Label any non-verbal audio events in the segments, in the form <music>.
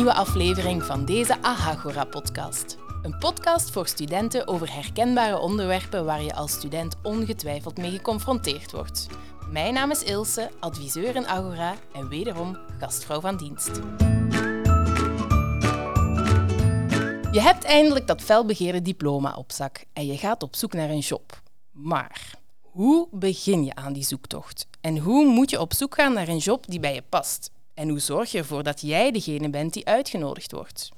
nieuwe aflevering van deze Ahagora-podcast. Een podcast voor studenten over herkenbare onderwerpen waar je als student ongetwijfeld mee geconfronteerd wordt. Mijn naam is Ilse, adviseur in Agora en wederom gastvrouw van dienst. Je hebt eindelijk dat felbegeerde diploma op zak en je gaat op zoek naar een job. Maar hoe begin je aan die zoektocht? En hoe moet je op zoek gaan naar een job die bij je past? En hoe zorg je ervoor dat jij degene bent die uitgenodigd wordt?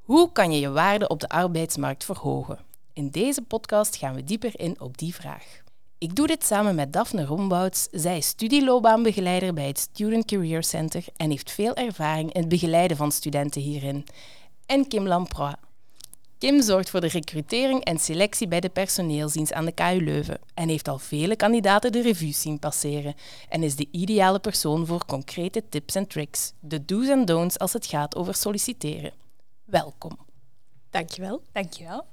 Hoe kan je je waarde op de arbeidsmarkt verhogen? In deze podcast gaan we dieper in op die vraag. Ik doe dit samen met Daphne Rombouts. Zij is studieloopbaanbegeleider bij het Student Career Center en heeft veel ervaring in het begeleiden van studenten hierin. En Kim Lamproy. Kim zorgt voor de recrutering en selectie bij de personeelsdienst aan de KU Leuven en heeft al vele kandidaten de revue zien passeren en is de ideale persoon voor concrete tips en tricks, de do's en don'ts als het gaat over solliciteren. Welkom. Dankjewel. Dankjewel.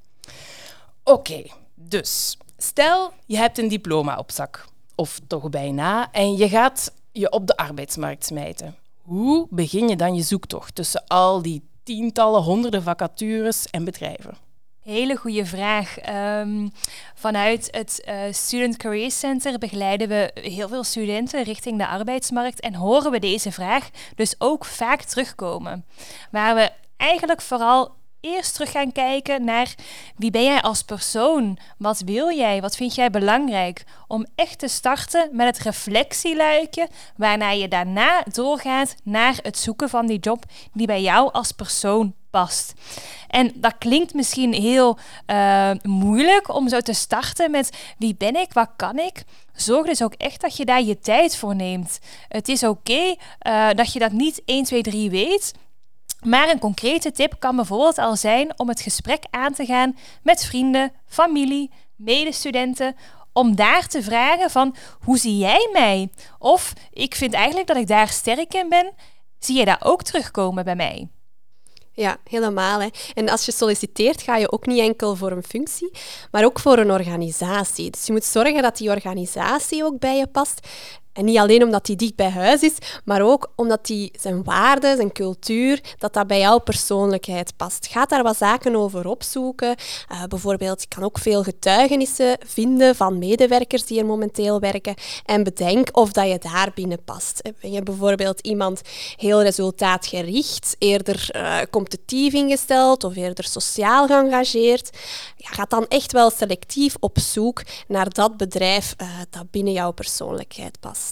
Oké, dus stel je hebt een diploma op zak, of toch bijna, en je gaat je op de arbeidsmarkt smijten. Hoe begin je dan je zoektocht tussen al die tientallen, honderden vacatures en bedrijven? Hele goede vraag. Ehm, vanuit het uh, Student Career Center begeleiden we heel veel studenten richting de arbeidsmarkt en horen we deze vraag dus ook vaak terugkomen. Waar we eigenlijk vooral eerst terug gaan kijken naar wie ben jij als persoon? Wat wil jij? Wat vind jij belangrijk? Om echt te starten met het reflectieluikje, waarna je daarna doorgaat naar het zoeken van die job die bij jou als persoon past. En dat klinkt misschien heel uh, moeilijk om zo te starten met wie ben ik, wat kan ik? Zorg dus ook echt dat je daar je tijd voor neemt. Het is oké uh, dat je dat niet 1, 2, 3 weet. Maar een concrete tip kan bijvoorbeeld al zijn om het gesprek aan te gaan met vrienden, familie, medestudenten, om daar te vragen van hoe zie jij mij? Of ik vind eigenlijk dat ik daar sterk in ben. Zie je dat ook terugkomen bij mij? Ja, helemaal. Hè. En als je solliciteert, ga je ook niet enkel voor een functie, maar ook voor een organisatie. Dus je moet zorgen dat die organisatie ook bij je past en niet alleen omdat die dicht bij huis is, maar ook omdat die zijn waarden, zijn cultuur, dat dat bij jouw persoonlijkheid past. Ga daar wat zaken over opzoeken. Uh, bijvoorbeeld, je kan ook veel getuigenissen vinden van medewerkers die er momenteel werken. En bedenk of dat je daar binnen past. Eh, ben je bijvoorbeeld iemand heel resultaatgericht, eerder uh, competitief ingesteld of eerder sociaal geëngageerd? Ja, ga dan echt wel selectief op zoek naar dat bedrijf dat binnen jouw persoonlijkheid past.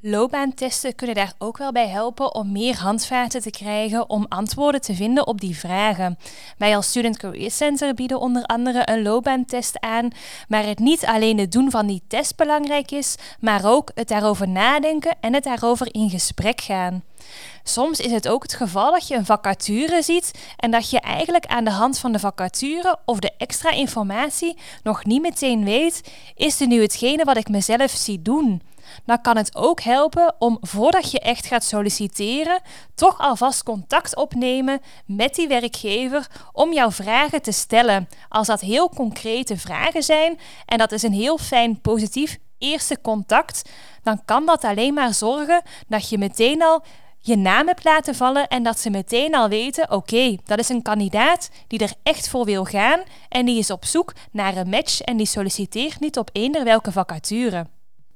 Loopbaantesten kunnen daar ook wel bij helpen om meer handvaten te krijgen om antwoorden te vinden op die vragen. Wij als Student Career Center bieden onder andere een loopbaantest aan, waar het niet alleen het doen van die test belangrijk is, maar ook het daarover nadenken en het daarover in gesprek gaan. Soms is het ook het geval dat je een vacature ziet en dat je eigenlijk aan de hand van de vacature of de extra informatie nog niet meteen weet: is dit nu hetgene wat ik mezelf zie doen? Dan kan het ook helpen om voordat je echt gaat solliciteren, toch alvast contact opnemen met die werkgever om jouw vragen te stellen. Als dat heel concrete vragen zijn en dat is een heel fijn positief eerste contact, dan kan dat alleen maar zorgen dat je meteen al je naam hebt laten vallen en dat ze meteen al weten: oké, dat is een kandidaat die er echt voor wil gaan en die is op zoek naar een match en die solliciteert niet op eender welke vacature.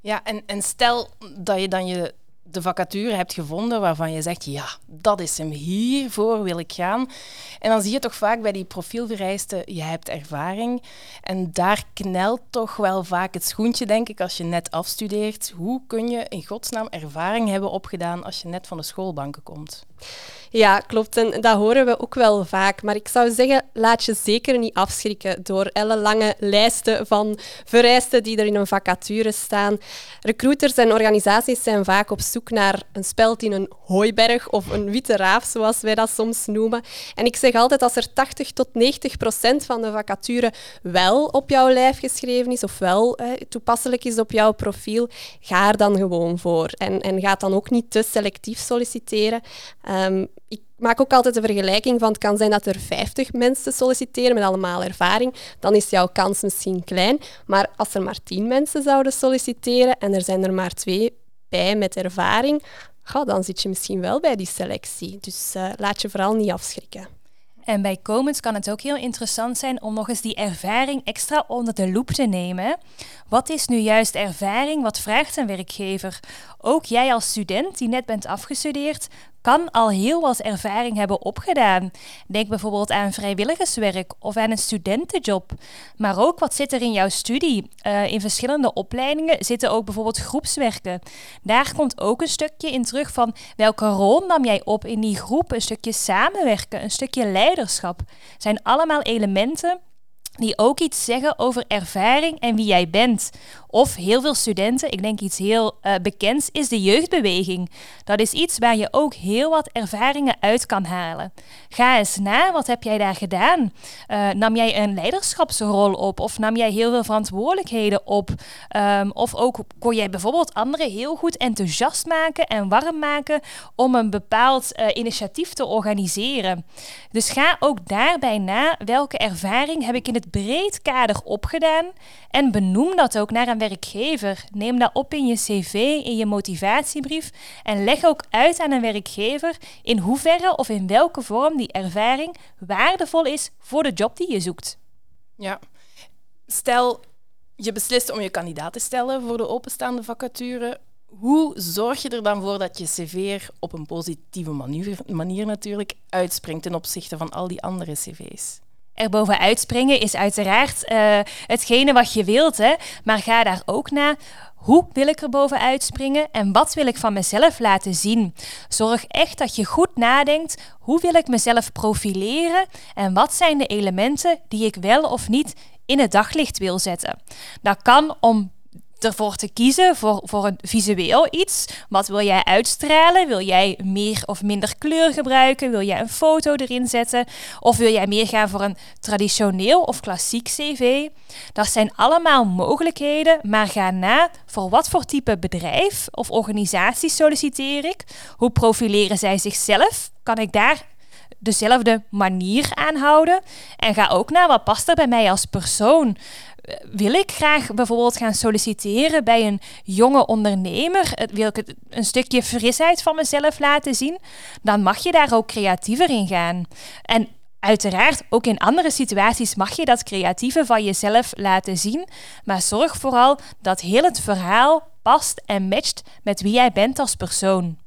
Ja, en, en stel dat je dan je de vacature hebt gevonden waarvan je zegt, ja, dat is hem, hiervoor wil ik gaan. En dan zie je toch vaak bij die profielvereisten, je hebt ervaring. En daar knelt toch wel vaak het schoentje, denk ik, als je net afstudeert. Hoe kun je in godsnaam ervaring hebben opgedaan als je net van de schoolbanken komt? Ja, klopt. En dat horen we ook wel vaak. Maar ik zou zeggen, laat je zeker niet afschrikken door ellenlange lijsten van vereisten die er in een vacature staan. Recruiters en organisaties zijn vaak op zoek naar een speld in een hooiberg of een witte raaf, zoals wij dat soms noemen. En ik zeg altijd, als er 80 tot 90 procent van de vacature wel op jouw lijf geschreven is of wel eh, toepasselijk is op jouw profiel, ga er dan gewoon voor. En, en ga dan ook niet te selectief solliciteren. Um, ik maak ook altijd de vergelijking van het kan zijn dat er 50 mensen solliciteren met allemaal ervaring, dan is jouw kans misschien klein. Maar als er maar 10 mensen zouden solliciteren en er zijn er maar twee bij met ervaring, dan zit je misschien wel bij die selectie. Dus uh, laat je vooral niet afschrikken. En bij Comens kan het ook heel interessant zijn om nog eens die ervaring extra onder de loep te nemen. Wat is nu juist ervaring? Wat vraagt een werkgever? Ook jij als student die net bent afgestudeerd, kan al heel wat ervaring hebben opgedaan. Denk bijvoorbeeld aan vrijwilligerswerk of aan een studentenjob. Maar ook wat zit er in jouw studie? Uh, in verschillende opleidingen zitten ook bijvoorbeeld groepswerken. Daar komt ook een stukje in terug van welke rol nam jij op in die groep? Een stukje samenwerken, een stukje leiderschap. Zijn allemaal elementen die ook iets zeggen over ervaring en wie jij bent. Of heel veel studenten, ik denk iets heel uh, bekends, is de jeugdbeweging. Dat is iets waar je ook heel wat ervaringen uit kan halen. Ga eens na, wat heb jij daar gedaan? Uh, nam jij een leiderschapsrol op? Of nam jij heel veel verantwoordelijkheden op? Um, of ook kon jij bijvoorbeeld anderen heel goed enthousiast maken en warm maken om een bepaald uh, initiatief te organiseren. Dus ga ook daarbij na, welke ervaring heb ik in het breed kader opgedaan en benoem dat ook naar een werkgever. Neem dat op in je cv, in je motivatiebrief en leg ook uit aan een werkgever in hoeverre of in welke vorm die ervaring waardevol is voor de job die je zoekt. Ja, stel je beslist om je kandidaat te stellen voor de openstaande vacature. Hoe zorg je er dan voor dat je cv er op een positieve manier, manier natuurlijk uitspringt ten opzichte van al die andere cv's? Er bovenuit springen is uiteraard uh, hetgene wat je wilt. Hè? Maar ga daar ook naar. Hoe wil ik er bovenuit springen en wat wil ik van mezelf laten zien? Zorg echt dat je goed nadenkt. Hoe wil ik mezelf profileren en wat zijn de elementen die ik wel of niet in het daglicht wil zetten? Dat kan om ervoor te kiezen voor, voor een visueel iets. Wat wil jij uitstralen? Wil jij meer of minder kleur gebruiken? Wil jij een foto erin zetten? Of wil jij meer gaan voor een traditioneel of klassiek cv? Dat zijn allemaal mogelijkheden, maar ga na voor wat voor type bedrijf of organisatie solliciteer ik? Hoe profileren zij zichzelf? Kan ik daar dezelfde manier aanhouden? En ga ook naar wat past er bij mij als persoon wil ik graag bijvoorbeeld gaan solliciteren bij een jonge ondernemer, wil ik een stukje frisheid van mezelf laten zien, dan mag je daar ook creatiever in gaan. En uiteraard, ook in andere situaties mag je dat creatieve van jezelf laten zien, maar zorg vooral dat heel het verhaal past en matcht met wie jij bent als persoon.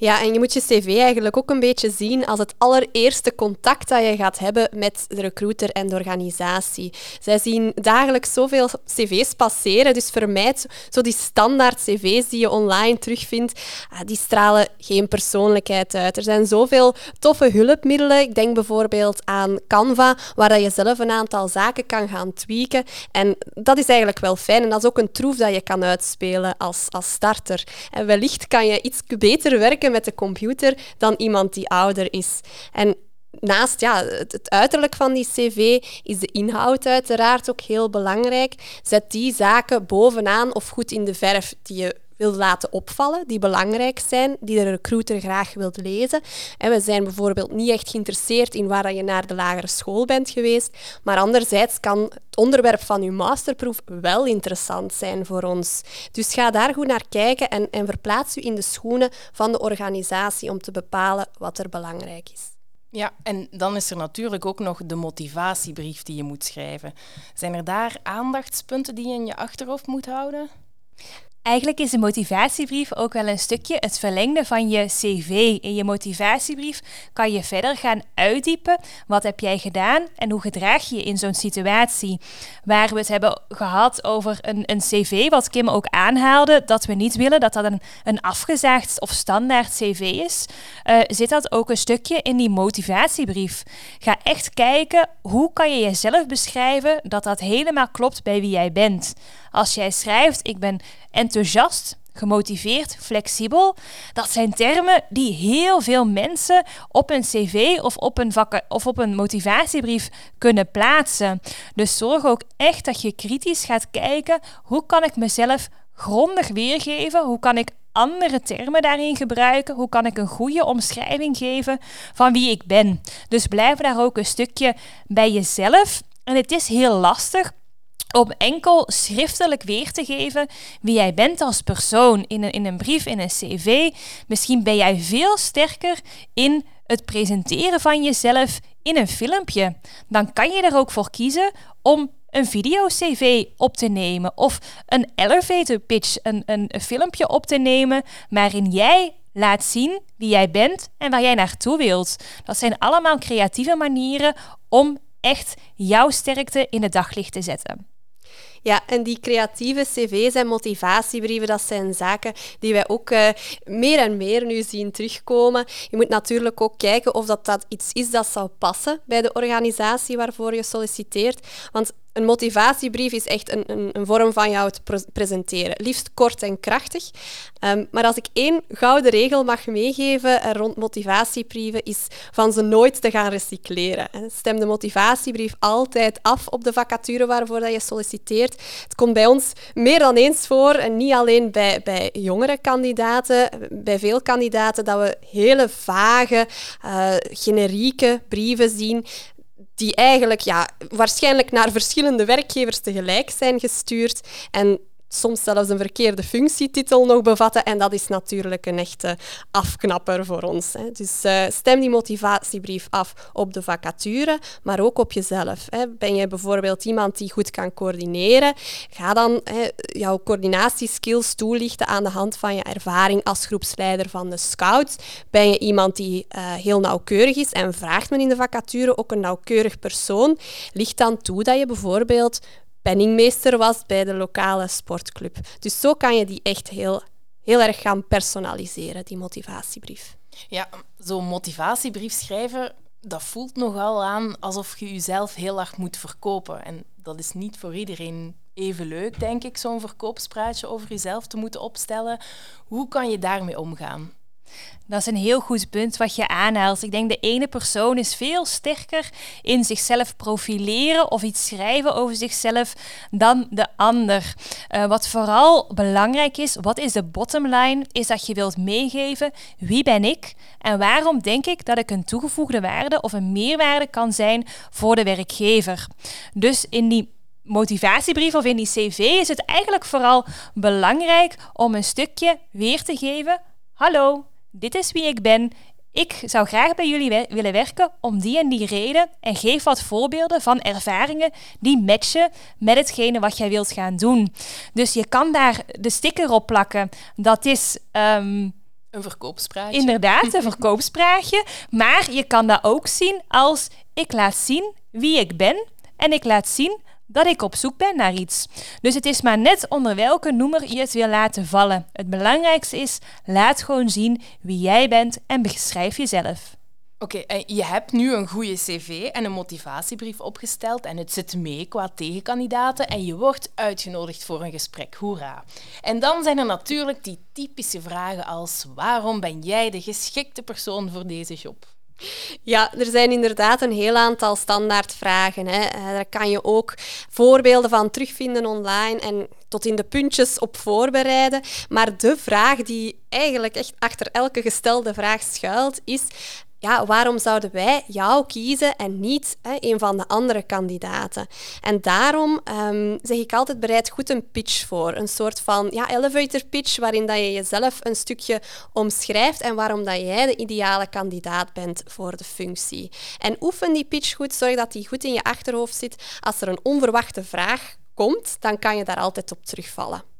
Ja, en je moet je cv eigenlijk ook een beetje zien als het allereerste contact dat je gaat hebben met de recruiter en de organisatie. Zij zien dagelijks zoveel cv's passeren, dus vermijd zo die standaard cv's die je online terugvindt. Ah, die stralen geen persoonlijkheid uit. Er zijn zoveel toffe hulpmiddelen. Ik denk bijvoorbeeld aan Canva, waar je zelf een aantal zaken kan gaan tweaken. En dat is eigenlijk wel fijn. En dat is ook een troef dat je kan uitspelen als, als starter. En wellicht kan je iets beter werken met de computer dan iemand die ouder is. En naast ja, het, uiterlijk van die cv is de inhoud uiteraard ook heel belangrijk. Zet die zaken bovenaan of goed in de verf die je wil laten opvallen, die belangrijk zijn, die de recruiter graag wilt lezen. En we zijn bijvoorbeeld niet echt geïnteresseerd in waar je naar de lagere school bent geweest, maar anderzijds kan het onderwerp van uw masterproef wel interessant zijn voor ons. Dus ga daar goed naar kijken en, en verplaats u in de schoenen van de organisatie om te bepalen wat er belangrijk is. Ja, en dan is er natuurlijk ook nog de motivatiebrief die je moet schrijven. Zijn er daar aandachtspunten die je in je achterhoofd moet houden? Eigenlijk is de motivatiebrief ook wel een stukje het verlengde van je cv. In je motivatiebrief kan je verder gaan uitdiepen wat heb jij gedaan en hoe gedraag je je in zo'n situatie. Waar we het hebben gehad over een, een cv, wat Kim ook aanhaalde, dat we niet willen dat dat een, een afgezaagd of standaard cv is, uh, zit dat ook een stukje in die motivatiebrief. Ga echt kijken hoe kan je jezelf beschrijven dat dat helemaal klopt bij wie jij bent. Als jij schrijft, ik ben enthousiast, gemotiveerd, flexibel. Dat zijn termen die heel veel mensen op een cv of op een, of op een motivatiebrief kunnen plaatsen. Dus zorg ook echt dat je kritisch gaat kijken, hoe kan ik mezelf grondig weergeven? Hoe kan ik andere termen daarin gebruiken? Hoe kan ik een goede omschrijving geven van wie ik ben? Dus blijf daar ook een stukje bij jezelf. En het is heel lastig om enkel schriftelijk weer te geven wie jij bent als persoon in een, in een brief, in een cv. Misschien ben jij veel sterker in het presenteren van jezelf in een filmpje. Dan kan je er ook voor kiezen om een video-cv op te nemen of een elevator pitch, een, een, een filmpje op te nemen waarin jij laat zien wie jij bent en waar jij naartoe wilt. Dat zijn allemaal creatieve manieren om echt jouw sterkte in het daglicht te zetten. Ja, en die creatieve cv's en motivatiebrieven, dat zijn zaken die wij ook uh, meer en meer nu zien terugkomen. Je moet natuurlijk ook kijken of dat, dat iets is dat zou passen bij de organisatie waarvoor je solliciteert. Want een motivatiebrief is echt een, een, een vorm van jou te presenteren. Liefst kort en krachtig. Um, maar als ik één gouden regel mag meegeven rond motivatiebrieven, is van ze nooit te gaan recycleren. Stem de motivatiebrief altijd af op de vacature waarvoor dat je solliciteert. Het komt bij ons meer dan eens voor, en niet alleen bij, bij jongere kandidaten, bij veel kandidaten, dat we hele vage, uh, generieke brieven zien die eigenlijk ja, waarschijnlijk naar verschillende werkgevers tegelijk zijn gestuurd. En soms zelfs een verkeerde functietitel nog bevatten. En dat is natuurlijk een echte afknapper voor ons. Hè. Dus uh, stem die motivatiebrief af op de vacature, maar ook op jezelf. Hè. Ben je bijvoorbeeld iemand die goed kan coördineren? Ga dan hè, jouw coördinatieskills toelichten aan de hand van je ervaring als groepsleider van de Scouts. Ben je iemand die uh, heel nauwkeurig is en vraagt men in de vacature ook een nauwkeurig persoon? Ligt dan toe dat je bijvoorbeeld penningmeester was bij de lokale sportclub. Dus zo kan je die echt heel, heel erg gaan personaliseren, die motivatiebrief. Ja, zo'n motivatiebrief schrijven, dat voelt nogal aan alsof je jezelf heel erg moet verkopen. En dat is niet voor iedereen even leuk, denk ik, zo'n verkoopspraatje over jezelf te moeten opstellen. Hoe kan je daarmee omgaan? Dat is een heel goed punt wat je aanhaalt. Ik denk de ene persoon is veel sterker in zichzelf profileren of iets schrijven over zichzelf dan de ander. Uh, wat vooral belangrijk is, wat is de bottom line, is dat je wilt meegeven wie ben ik en waarom denk ik dat ik een toegevoegde waarde of een meerwaarde kan zijn voor de werkgever. Dus in die motivatiebrief of in die cv is het eigenlijk vooral belangrijk om een stukje weer te geven. Hallo, dit is wie ik ben. Ik zou graag bij jullie willen werken om die en die reden en geef wat voorbeelden van ervaringen die matchen met hetgene wat jij wilt gaan doen. Dus je kan daar de sticker op plakken. Dat is. Um, een verkoopspraatje. Inderdaad, een <laughs> verkoopspraatje. Maar je kan dat ook zien als ik laat zien wie ik ben en ik laat zien dat ik op zoek ben naar iets. Dus het is maar net onder welke noemer je het wil laten vallen. Het belangrijkste is, laat gewoon zien wie jij bent en beschrijf jezelf. Oké, okay, je hebt nu een goede cv en een motivatiebrief opgesteld en het zit mee qua tegenkandidaten en je wordt uitgenodigd voor een gesprek. Hoera. En dan zijn er natuurlijk die typische vragen als waarom ben jij de geschikte persoon voor deze job? Ja, er zijn inderdaad een heel aantal standaardvragen. Hè. Eh, daar kan je ook voorbeelden van terugvinden online en tot in de puntjes op voorbereiden. Maar de vraag die eigenlijk echt achter elke gestelde vraag schuilt, is ja, waarom zouden wij jou kiezen en niet hè, een van de andere kandidaten? En daarom um, zeg ik altijd bereid goed een pitch voor. Een soort van ja, elevator pitch waarin dat je jezelf een stukje omschrijft en waarom dat jij de ideale kandidaat bent voor de functie. En oefen die pitch goed, zorg dat die goed in je achterhoofd zit. Als er een onverwachte vraag komt, dan kan je daar altijd op terugvallen.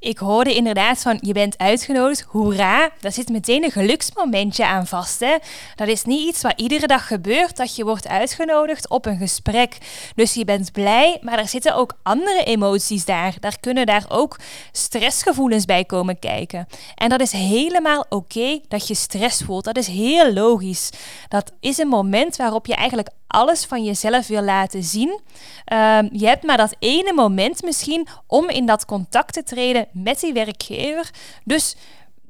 Ik hoorde inderdaad van je bent uitgenodigd, hoera. Daar zit meteen een geluksmomentje aan vast. Hè? Dat is niet iets wat iedere dag gebeurt, dat je wordt uitgenodigd op een gesprek. Dus je bent blij, maar er zitten ook andere emoties daar. Daar kunnen daar ook stressgevoelens bij komen kijken. En dat is helemaal oké dat je stress voelt. Dat is heel logisch. Dat is een moment waarop je eigenlijk alles van jezelf wil laten zien. Ehm, je hebt maar dat ene moment misschien om in dat contact te treden met die werkgever. Dus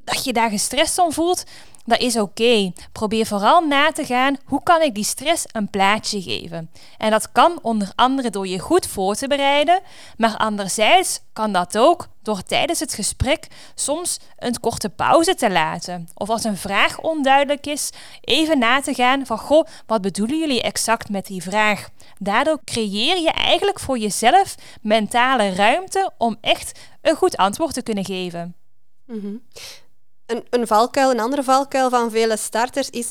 dat je daar gestrest om voelt, dat is oké. Probeer vooral na te gaan hoe kan ik die stress een plaatje geven. En dat kan onder andere door je goed voor te bereiden, maar anderzijds kan dat ook door tijdens het gesprek soms een korte pauze te laten. Of als een vraag onduidelijk is, even na te gaan van goh, wat bedoelen jullie exact met die vraag? Daardoor creëer je eigenlijk voor jezelf mentale ruimte om echt een goed antwoord te kunnen geven. Mm een, een valkuil, een andere valkuil van vele starters is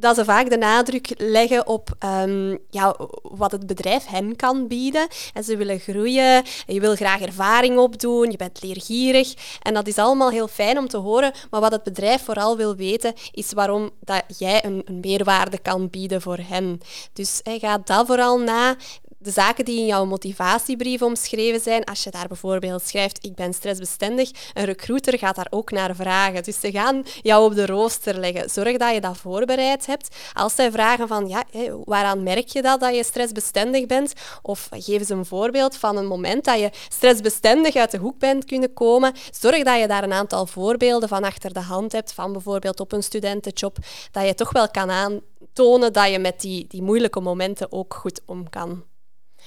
dat ze vaak de nadruk leggen op um, ja, wat het bedrijf hen kan bieden. En ze willen groeien, je wil graag ervaring opdoen, je bent leergierig. En dat is allemaal heel fijn om te horen. Maar wat het bedrijf vooral wil weten, is waarom dat jij een, een meerwaarde kan bieden voor hen. Dus hey, ga dat vooral na de zaken die in jouw motivatiebrief omschreven zijn, als je daar bijvoorbeeld schrijft ik ben stressbestendig, een recruiter gaat daar ook naar vragen. Dus ze gaan jou op de rooster leggen. Zorg dat je dat voorbereid hebt. Als zij vragen van ja, waaraan merk je dat, dat je stressbestendig bent? Of geef ze een voorbeeld van een moment dat je stressbestendig uit de hoek bent kunnen komen. Zorg dat je daar een aantal voorbeelden van achter de hand hebt, van bijvoorbeeld op een studentenjob, dat je toch wel kan aantonen dat je met die, die moeilijke momenten ook goed om kan.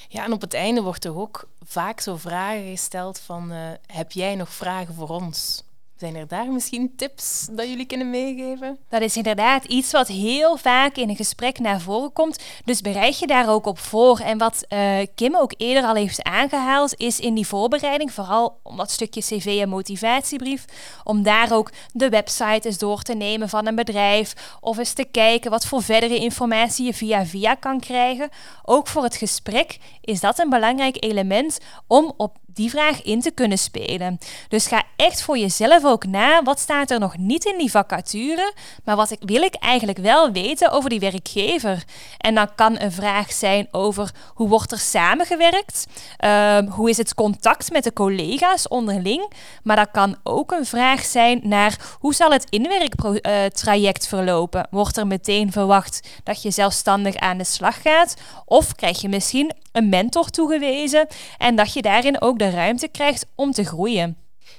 Ja, en op het einde wordt er ook vaak zo vragen gesteld van uh, heb jij nog vragen voor ons? Zijn er daar misschien tips dat jullie kunnen meegeven? Dat is inderdaad iets wat heel vaak in een gesprek naar voren komt. Dus bereid je daar ook op voor. En wat uh, Kim ook eerder al heeft aangehaald, is in die voorbereiding, vooral om dat stukje cv en motivatiebrief, om daar ook de website eens door te nemen van een bedrijf. Of eens te kijken wat voor verdere informatie je via via kan krijgen. Ook voor het gesprek is dat een belangrijk element om op die vraag in te kunnen spelen. Dus ga echt voor jezelf ook na. Wat staat er nog niet in die vacature? Maar wat wil ik eigenlijk wel weten over die werkgever? En dan kan een vraag zijn over hoe wordt er samengewerkt? Uh, hoe is het contact met de collega's onderling? Maar dat kan ook een vraag zijn naar hoe zal het inwerktraject verlopen? Wordt er meteen verwacht dat je zelfstandig aan de slag gaat? Of krijg je misschien een mentor toegewezen en dat je daarin ook ruimte krijgt om te groeien.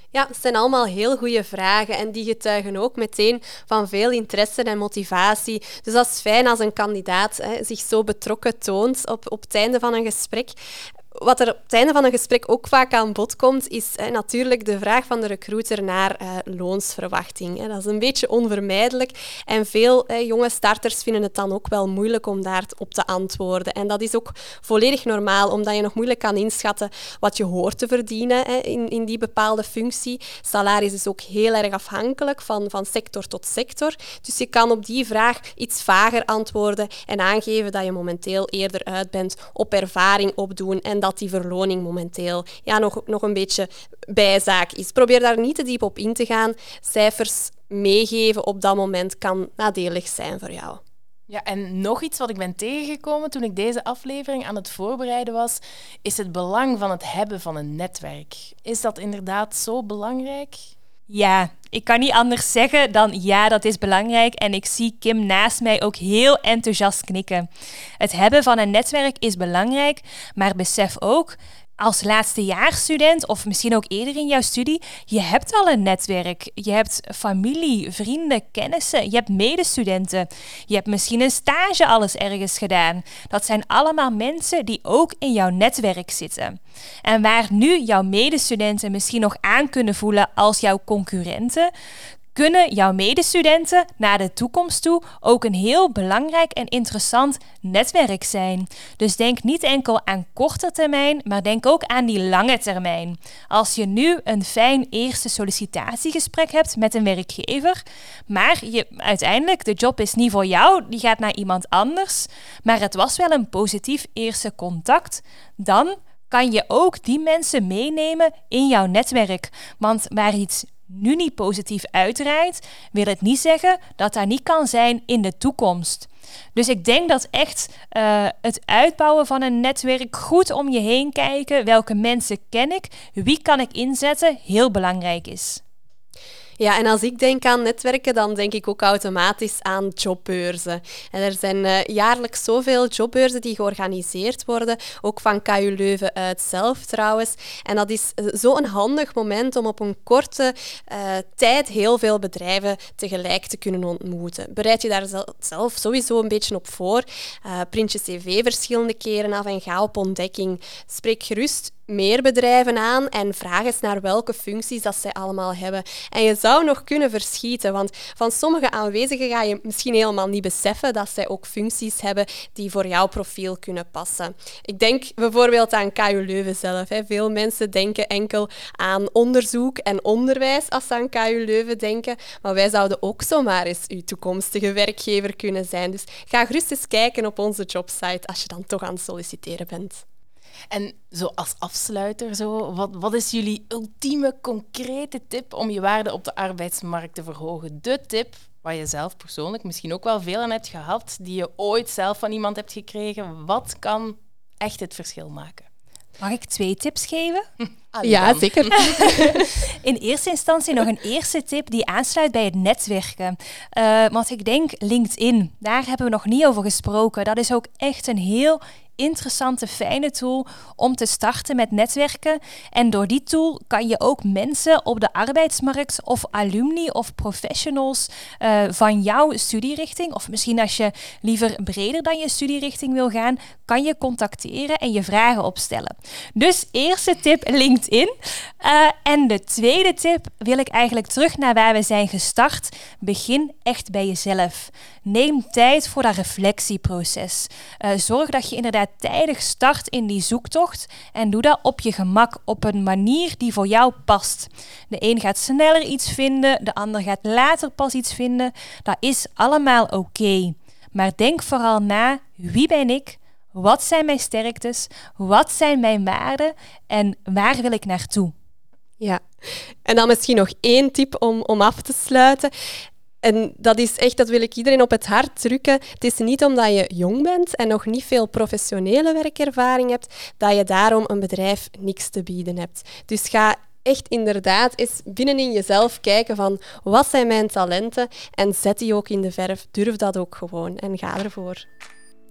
Ja, het zijn allemaal heel goede vragen en die getuigen ook meteen van veel interesse en motivatie. Dus dat is fijn als een kandidaat hè, zich zo betrokken toont op, op het einde van een gesprek wat er op het einde van een gesprek ook vaak aan bod komt, is hè, natuurlijk de vraag van de recruiter naar uh, loonsverwachting. Hè. Dat is een beetje onvermijdelijk en veel jonge starters vinden het dan ook wel moeilijk om daarop te antwoorden. En dat is ook volledig normaal, omdat je nog moeilijk kan inschatten wat je hoort te verdienen hè, in, in die bepaalde functie. Salaris is ook heel erg afhankelijk van, van sector tot sector. Dus je kan op die vraag iets vager antwoorden en aangeven dat je momenteel eerder uit bent op ervaring opdoen en dat die verloning momenteel ja, nog, nog een beetje bijzaak is. Probeer daar niet te diep op in te gaan. Cijfers meegeven op dat moment kan nadelig zijn voor jou. Ja, en nog iets wat ik ben tegengekomen toen ik deze aflevering aan het voorbereiden was, is het belang van het hebben van een netwerk. Is dat inderdaad zo belangrijk? Ja, ik kan niet anders zeggen dan ja, dat is belangrijk. En ik zie Kim naast mij ook heel enthousiast knikken. Het hebben van een netwerk is belangrijk, maar besef ook als laatstejaarsstudent of misschien ook eerder in jouw studie, je hebt al een netwerk. Je hebt familie, vrienden, kennissen, je hebt medestudenten. Je hebt misschien een stage alles ergens gedaan. Dat zijn allemaal mensen die ook in jouw netwerk zitten. En waar nu jouw medestudenten misschien nog aan kunnen voelen als jouw concurrenten, kunnen jouw medestudenten naar de toekomst toe ook een heel belangrijk en interessant netwerk zijn. Dus denk niet enkel aan korte termijn, maar denk ook aan die lange termijn. Als je nu een fijn eerste sollicitatiegesprek hebt met een werkgever, maar je, uiteindelijk de job is niet voor jou, die gaat naar iemand anders, maar het was wel een positief eerste contact, dan kan je ook die mensen meenemen in jouw netwerk. Want waar iets nu niet positief uitdraait, wil het niet zeggen dat daar niet kan zijn in de toekomst. Dus ik denk dat echt uh, het uitbouwen van een netwerk, goed om je heen kijken, welke mensen ken ik, wie kan ik inzetten, heel belangrijk is. Ja, en als ik denk aan netwerken, dan denk ik ook automatisch aan jobbeurzen. En er zijn uh, jaarlijks zoveel jobbeurzen die georganiseerd worden, ook van KU Leuven uit zelf trouwens. En dat is uh, zo'n handig moment om op een korte uh, tijd heel veel bedrijven tegelijk te kunnen ontmoeten. Bereid je daar zelf sowieso een beetje op voor. print je cv verschillende keren af en ga op ontdekking. Spreek gerust meer bedrijven aan en vraag eens naar welke functies dat zij allemaal hebben. En je zou nog kunnen verschieten, want van sommige aanwezigen ga je misschien helemaal niet beseffen dat zij ook functies hebben die voor jouw profiel kunnen passen. Ik denk bijvoorbeeld aan KU Leuven zelf. Veel mensen denken enkel aan onderzoek en onderwijs als ze aan KU Leuven denken, maar wij zouden ook zomaar eens uw toekomstige werkgever kunnen zijn. Dus ga gerust eens kijken op onze jobsite als je dan toch aan het solliciteren bent. En zo als afsluiter, zo, wat, wat is jullie ultieme concrete tip om je waarde op de arbeidsmarkt te verhogen? De tip waar je zelf persoonlijk misschien ook wel veel aan hebt gehad, die je ooit zelf van iemand hebt gekregen. Wat kan echt het verschil maken? Mag ik twee tips geven? <laughs> ja, zeker. <laughs> In eerste instantie nog een eerste tip die aansluit bij het netwerken. Uh, want ik denk LinkedIn, daar hebben we nog niet over gesproken. Dat is ook echt een heel interessante, fijne tool om te starten met netwerken. En door die tool kan je ook mensen op de arbeidsmarkt of alumni of professionals uh, van jouw studierichting, of misschien als je liever breder dan je studierichting wil gaan, kan je contacteren en je vragen opstellen. Dus eerste tip LinkedIn. Uh, en de tweede tip wil ik eigenlijk terug naar waar we zijn gestart. Begin echt bij jezelf. Neem tijd voor dat reflectieproces. Uh, zorg dat je inderdaad tijdig start in die zoektocht en doe dat op je gemak, op een manier die voor jou past. De een gaat sneller iets vinden, de ander gaat later pas iets vinden. Dat is allemaal oké. Maar denk vooral na, wie ben ik? Wat zijn mijn sterktes? Wat zijn mijn waarden? En waar wil ik naartoe? Ja, en dan misschien nog één tip om, om af te sluiten. En dat is echt, dat wil ik iedereen op het hart drukken. Het is niet omdat je jong bent en nog niet veel professionele werkervaring hebt, dat je daarom een bedrijf niks te bieden hebt. Dus ga echt inderdaad eens binnenin jezelf kijken van wat zijn mijn talenten en zet die ook in de verf. Durf dat ook gewoon en ga ervoor.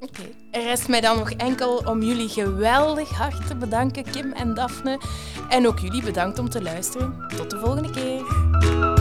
Oké, er rest mij dan nog enkel om jullie geweldig hard te bedanken, Kim en Daphne. En ook jullie bedankt om te luisteren. Tot de volgende keer.